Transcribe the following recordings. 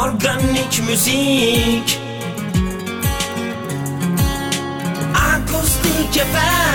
Organik müzik. Akustik efendim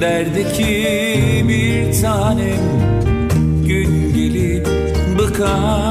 derdi ki bir tanem. Gün gelip bıkar.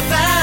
if I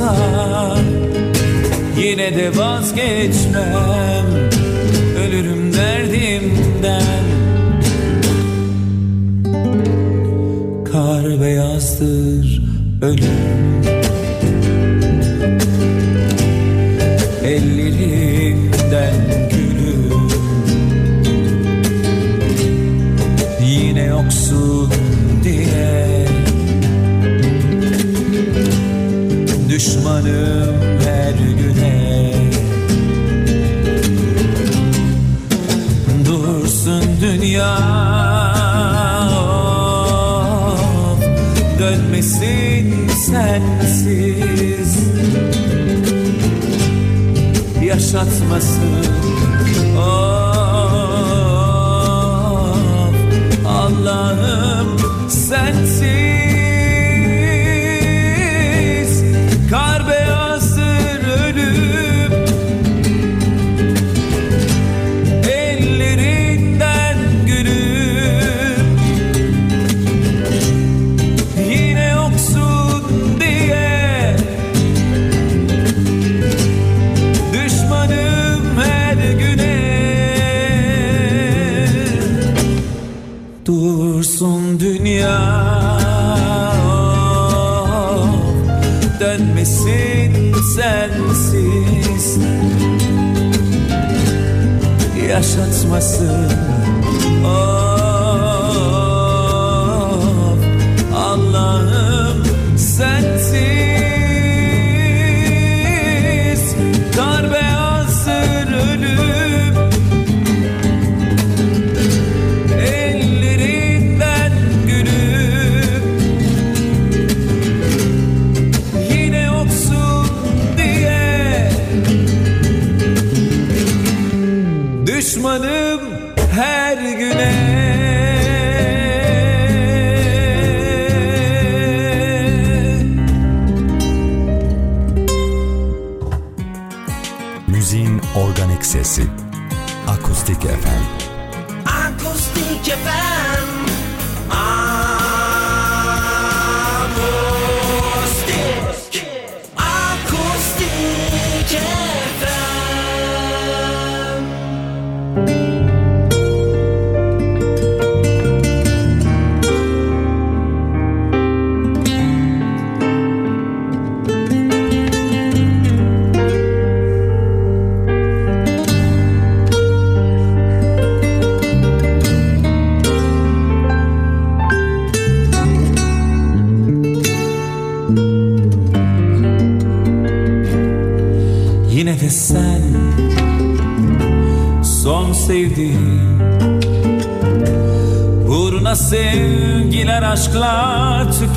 Kopsa Yine de vazgeçmem. Ölürüm derdimden. Kar beyazdır ölüm Dönmesin sensiz. Yaşatmasın. Of Allah'ım sensiz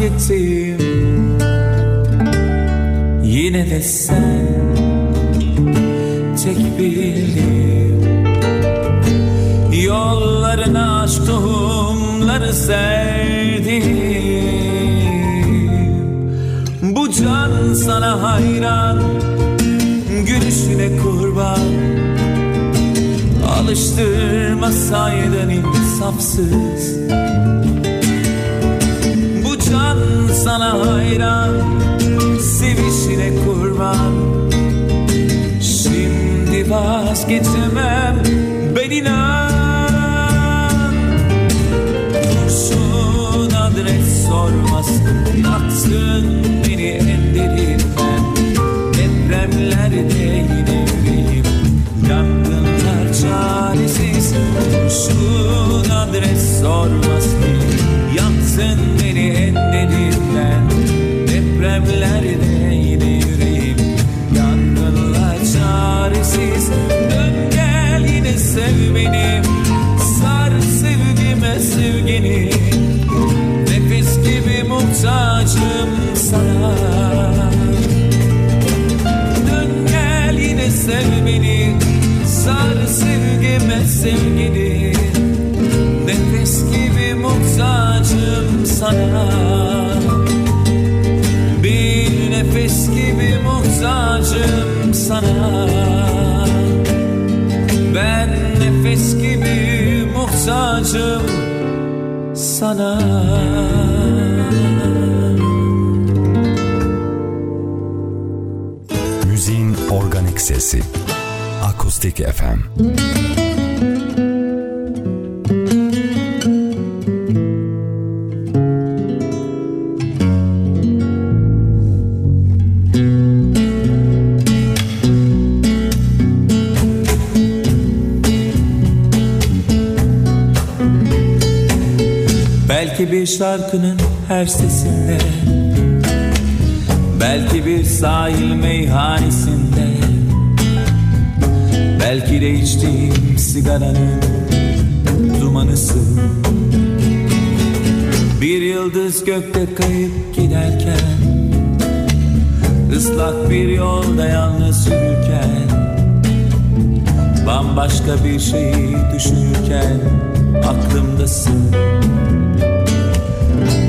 tükettim Yine de sen Tek bildim. Yollarına aşk tohumları serdim. Bu can sana hayran Gülüşüne kurban. Alıştırmasaydın insafsız vazgeçemem Ben inan. Kurşun adres sormaz Yaktın sev beni Sar sevgime sevgini Nefes gibi muhtacım sana. Dön gel yine sev beni Sar sevgime sevgini Nefes gibi muhtacım sana. Bir nefes gibi muhtacım sana muhtacım sana Müziğin organik sesi. Akustik FM. Belki bir şarkının her sesinde Belki bir sahil meyhanesinde Belki de içtiğim sigaranın dumanısın Bir yıldız gökte kayıp giderken ıslak bir yolda yalnız yürürken Bambaşka bir şeyi düşünürken aklımdasın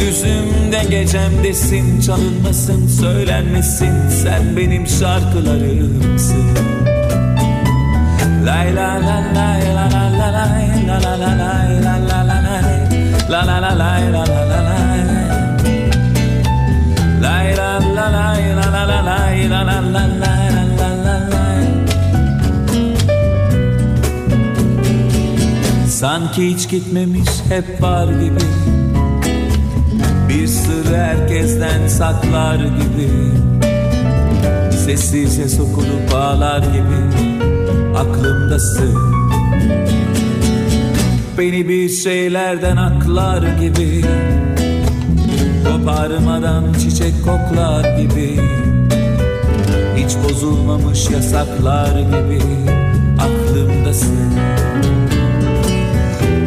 Gündüzümde gecemdesin çalınmasın söylenmesin Sen benim şarkılarımsın Lay la la lay la la la lay la la la lay la la la lay La la la lay la la la lay Lay la la lay la la la lay la la la lay la la la lay Sanki hiç gitmemiş hep var gibi Bir sır herkesten saklar gibi. Sessizce sokulup ağlar gibi. Aklımdasın Beni bir şeylerden aklar gibi. Koparmadan çiçek koklar gibi. Hiç bozulmamış yasaklar gibi. Aklımdasın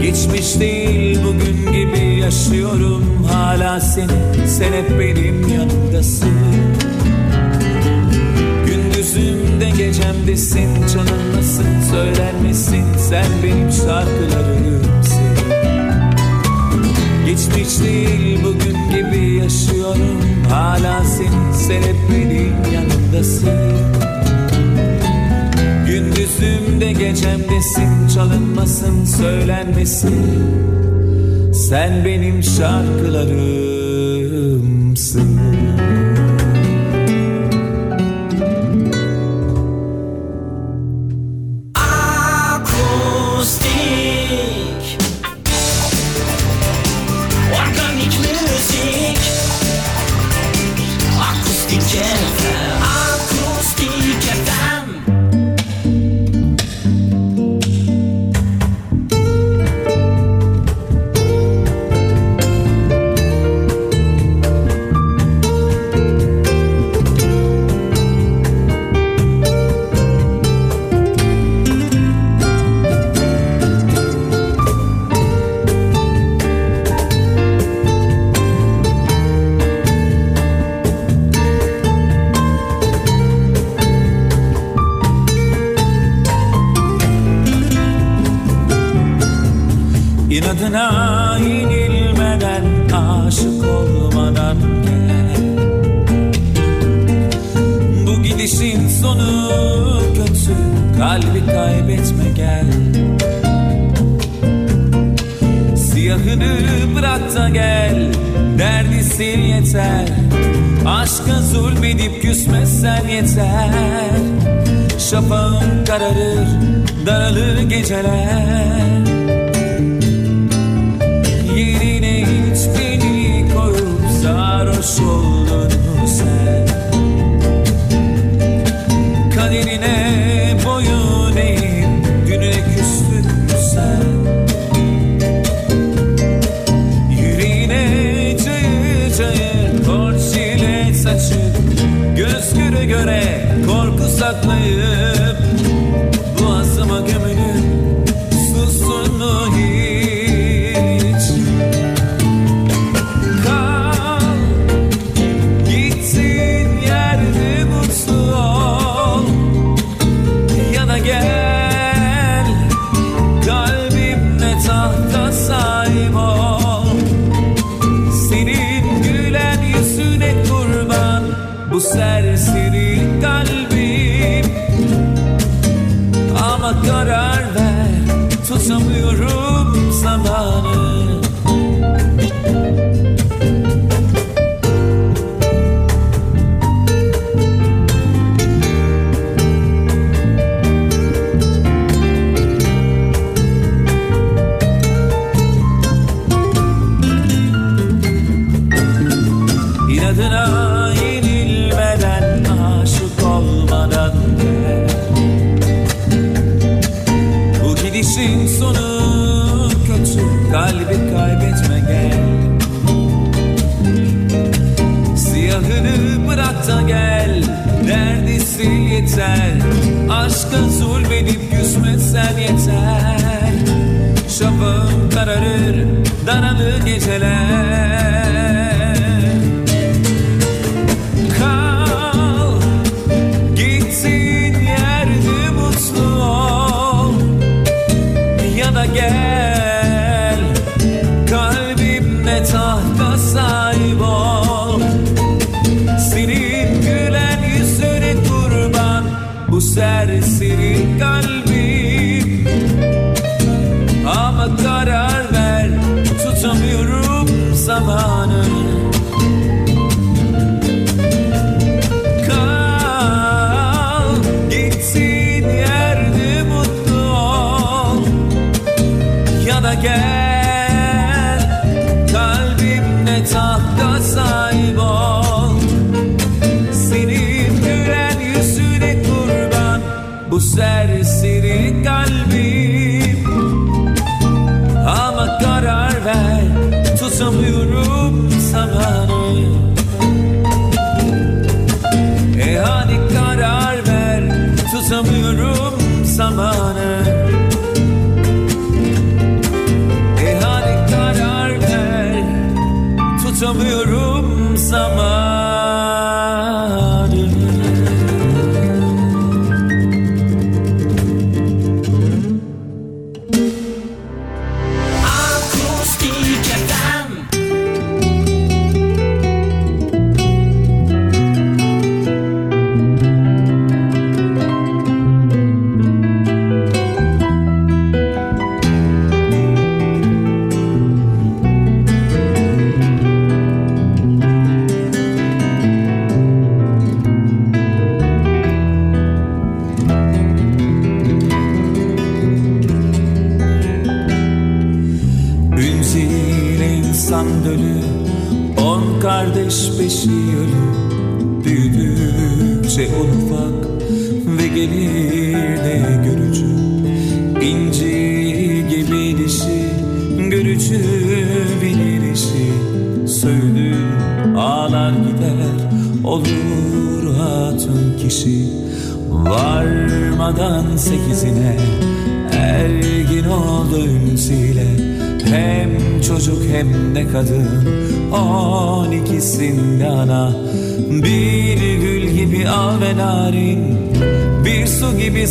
Geçmiş değil bugün gibi yaşıyorum. Hala seni Sen hep benim yanımdasın. Gündüzümde gecemdesin. Çalınmasın söylenmesin Sen benim şarkılarımsın. Geçmiş değil bugün gibi yaşıyorum. Hala seni Sen hep benim yanımdasın Gündüzümde gecemdesin çalınmasın söylenmesin. Sen benim şarkılarımsın yenilmeden aşık olmadan gel. Bu gidişin sonu kötü kalbi kaybetme gel. Siyahını bırak da gel derdi sil yeter. Aşka zulmedip küsmezsen yeter. Şafağın kararır daralır geceler So on the.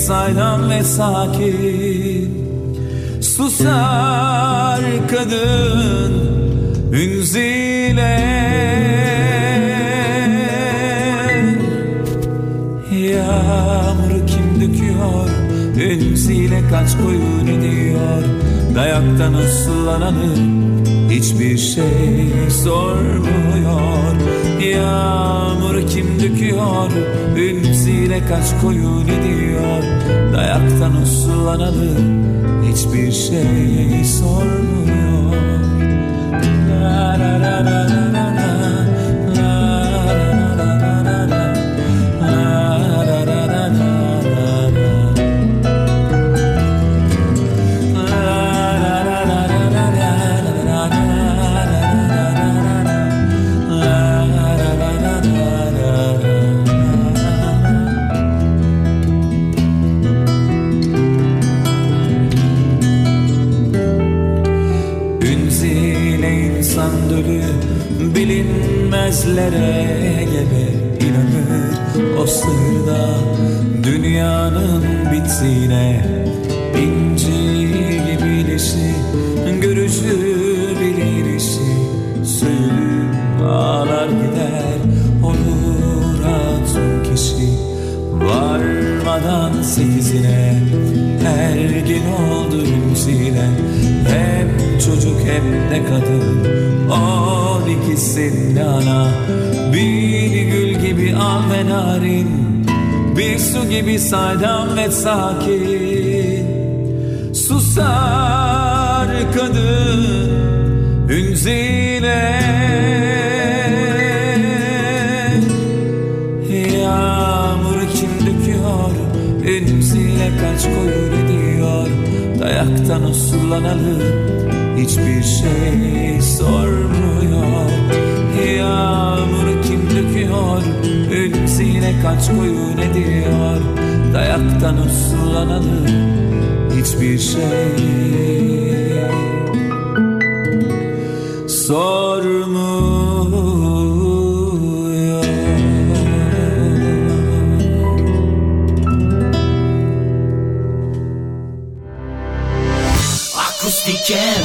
saydam ve sakin. Susar kadın ünziyle Yağmuru kim döküyor? Ünziyle kaç koyun ediyor? Dayaktan ıslananı hiçbir şey sormuyor. Yağmuru kim döküyor? Ülpsiyle kaç koyun ediyor? Dayaktan uslanalı Hiçbir şey sormuyor. La la la la. hislere gebe inanır o sırda Dünyanın bittiğine. mekana Bir gül gibi al ve narin Bir su gibi saydam ve sakin. Susar kadın ünziyle Yağmur kim döküyor Ünziyle kaç koyun ediyor. Dayaktan usullanalım hiçbir şey sormuyor yağmuru kim döküyor? Ülksine kaç koyu ne diyor Dayaktan uslananı hiçbir şey. Sormuyor. Akustik ev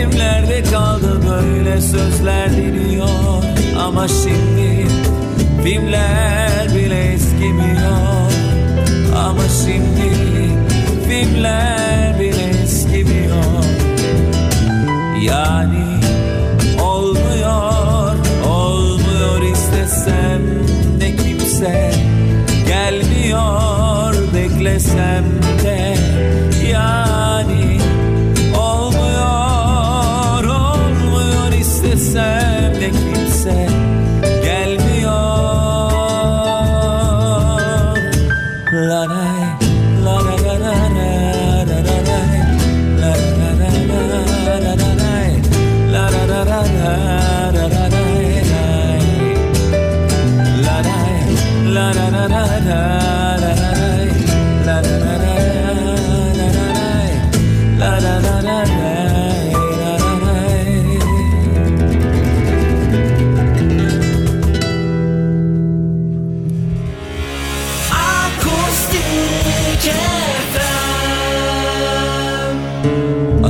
Kimlerde kaldı böyle sözler diliyor? Ama şimdi filmler bile eskimiyor. Ama şimdi filmler bile eskimiyor. Yani olmuyor, olmuyor istesem de kimse Gelmiyor beklesem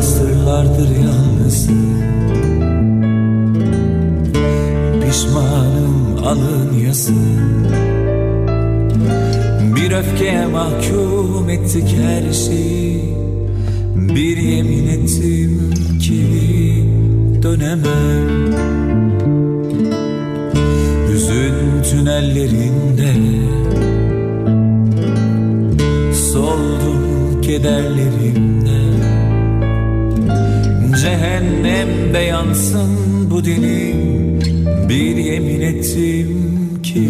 asırlardır yalnızım. Pişmanım alın yazı Bir öfkeye mahkum ettik her şeyi. Bir yemin ettim ki dönemem. Hüzün tünellerinde Soldum kederleri. Cehennemde yansın bu dilim. Bir yemin ettim ki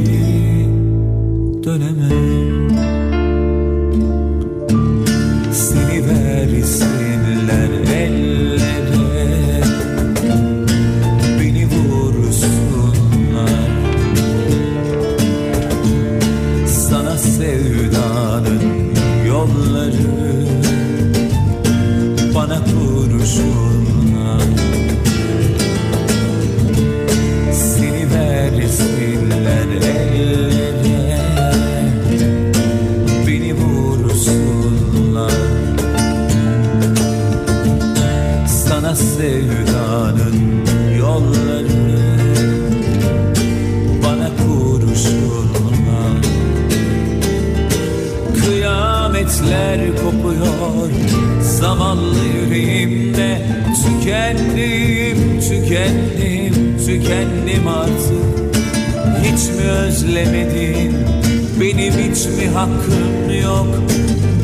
hakkım yok.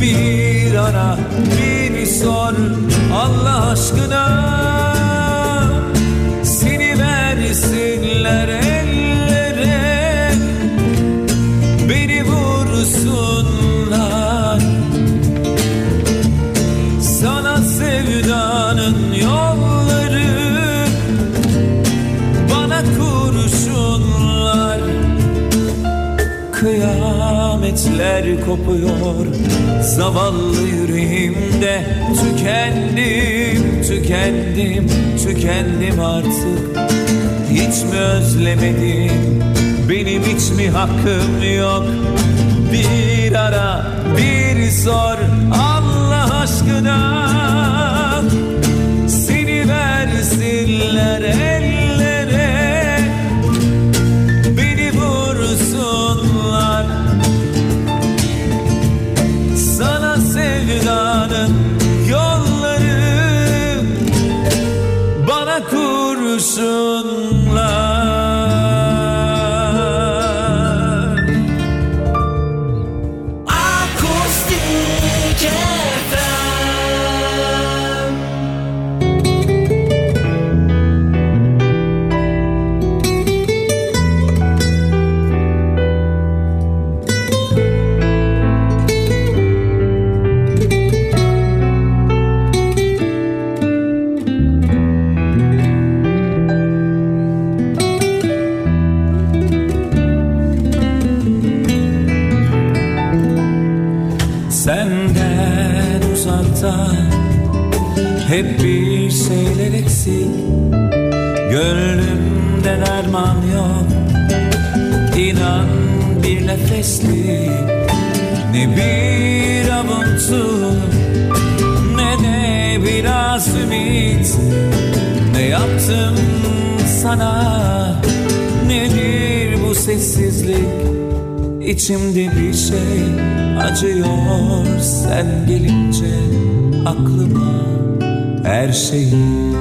Bir ara bir sor. Allah aşkına kopuyor. Zavallı yüreğimde Tükendim, tükendim, tükendim artık. Hiç mi özlemedin Benim hiç mi hakkım yok? Bir ara bir sor nefeslik Ne bir avuntu Ne de biraz ümit. Ne yaptım sana Nedir bu sessizlik? İçimde bir şey acıyor sen gelince aklıma her şeyi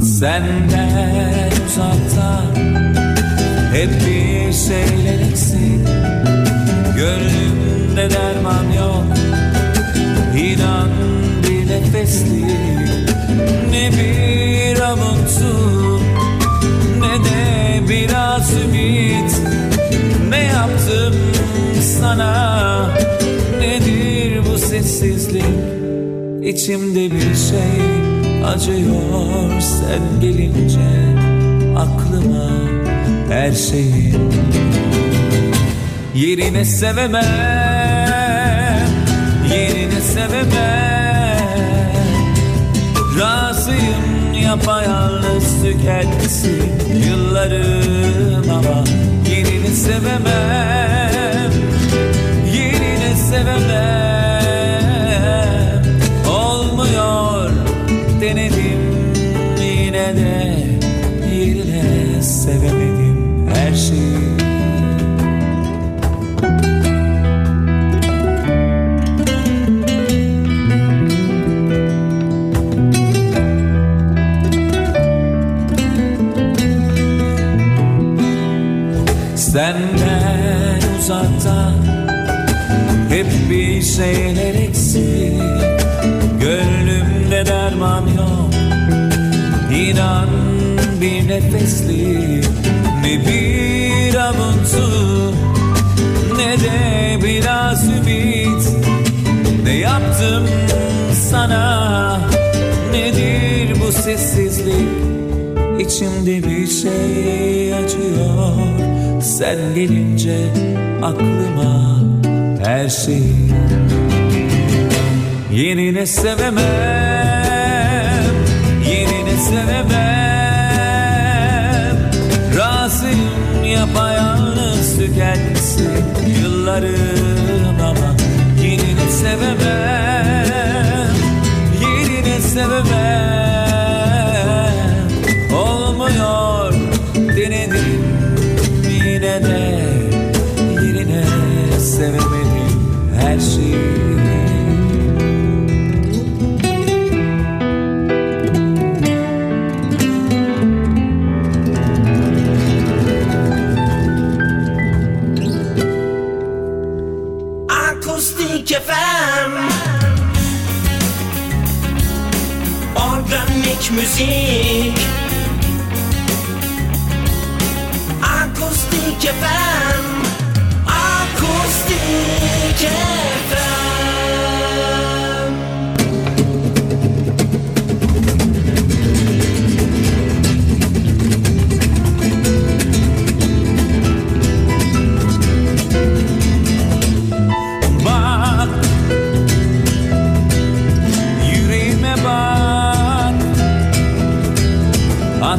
Senden uzakta hep bir şeyler eksik Gönlümde derman yok. İnan bir nefeslik Ne bir avuntu Ne de biraz ümit. Ne yaptım sana? Nedir bu sessizlik? İçimde bir şey acıyor sen gelince aklıma her şeyi. Yerine sevemem, yerine sevemem Razıyım yapayalnız tükensin yıllarım ama Yerini sevemem, sessizlik içimde bir şey acıyor. Sen gelince aklıma her şey Yenine sevemem Yenine sevemem. Razıyım yapayalnız tükensin Yıllarım ama Yenine sevemem. musique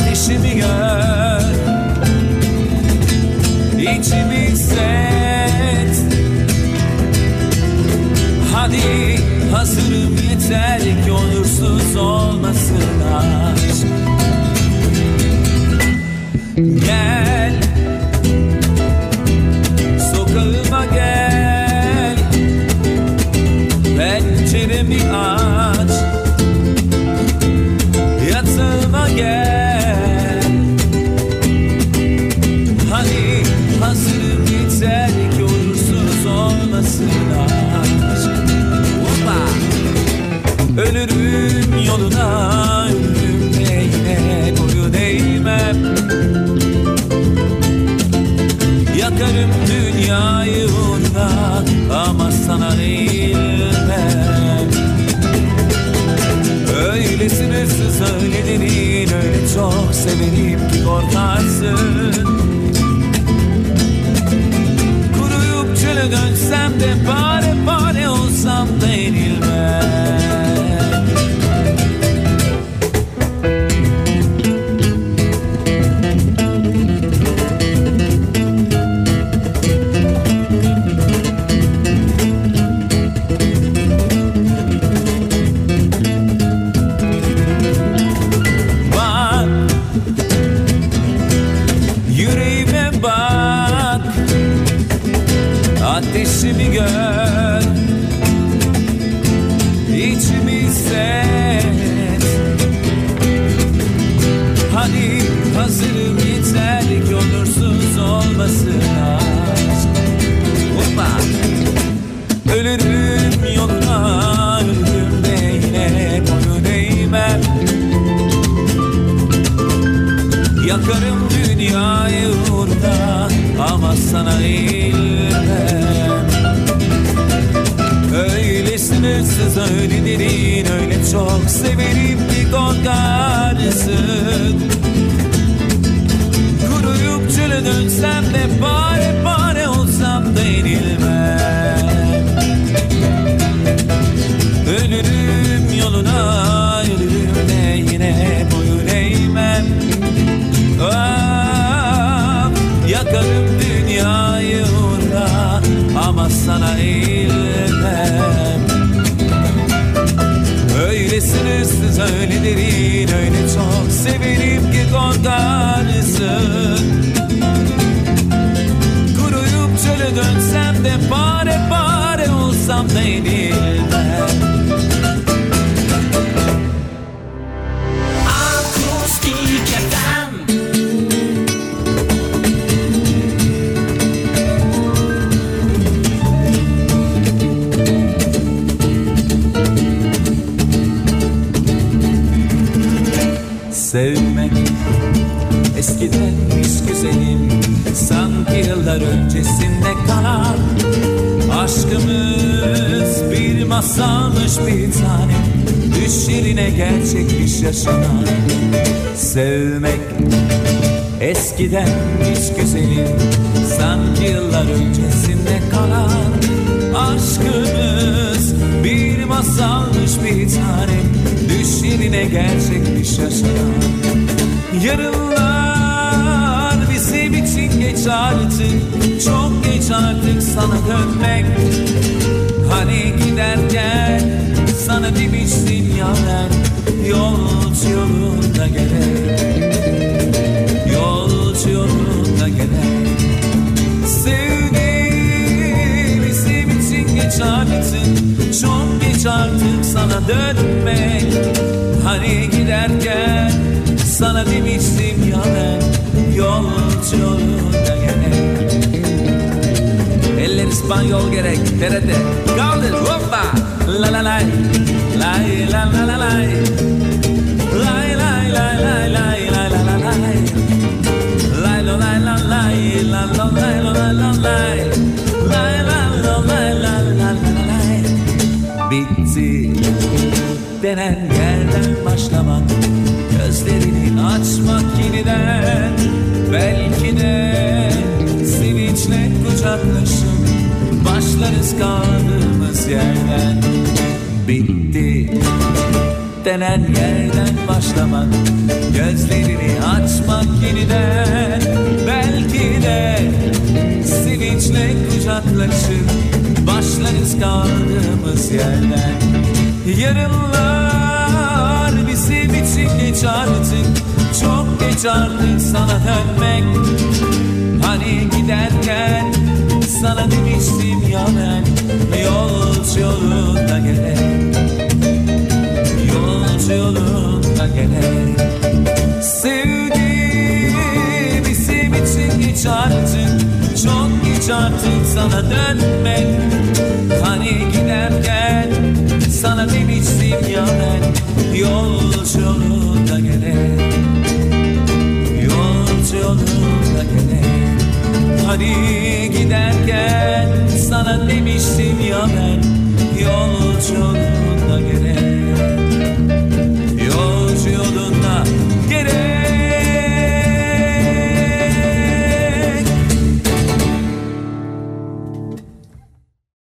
ateşimi gör. İçimi hisset Hadi hazırım yeter ki onursuz olmasın. kalsın Kuruyup çöle dönsem de bari olsam da masalmış bir tane Düş yerine gerçekmiş yaşanan. Sevmek eskidenmiş güzelim Sanki yıllar öncesinde kalan. Aşkımız bir masalmış bir tane Düş yerine gerçekmiş yaşanan. Yarınlar bizim için geç artık Çok geç artık sana dönmek. Hani giderken sana demiştim ya ben Yolcu yolunda gerek Yolcu yolunda gerek Sevgi bizim için geç artık Çok geç artık sana dönmek. Hani giderken sana demiştim ya ben Yolcu yolunda gerek İspanyol gerek. TRT Kaldır hoppa. La la lay. Lay la la la lay. Lay lay lay lay lay lay la la lay. Lay lo lay la lay. La lo lay lo lay la lay. Lay la lo lay la la la lay. Bitti. Denen yerden başlamak Gözlerini açmak yeniden. Belki de sevinçle kucaklaşıp Başlarız kaldığımız yerden. Bitti. Denen yerden başlamak Gözlerini açmak yeniden. Belki de sevinçle kucaklaşıp Başlarız kaldığımız yerden. Yarınlar bizim için geç artık Çok geç artık sana dönmek. Hani giderken sana demiştim ya ben Yolcu yolunda gerek Yolcu yolunda gerek Sevgi bizim için geç artık Çok geç artık sana dönmek Hani giderken sana demiştim ya ben Yolcu yolunda gerek Yolcu yolunda gerek Hani giderken sana demiştim ya ben Yolculuğunda gerek Yolculuğunda gerek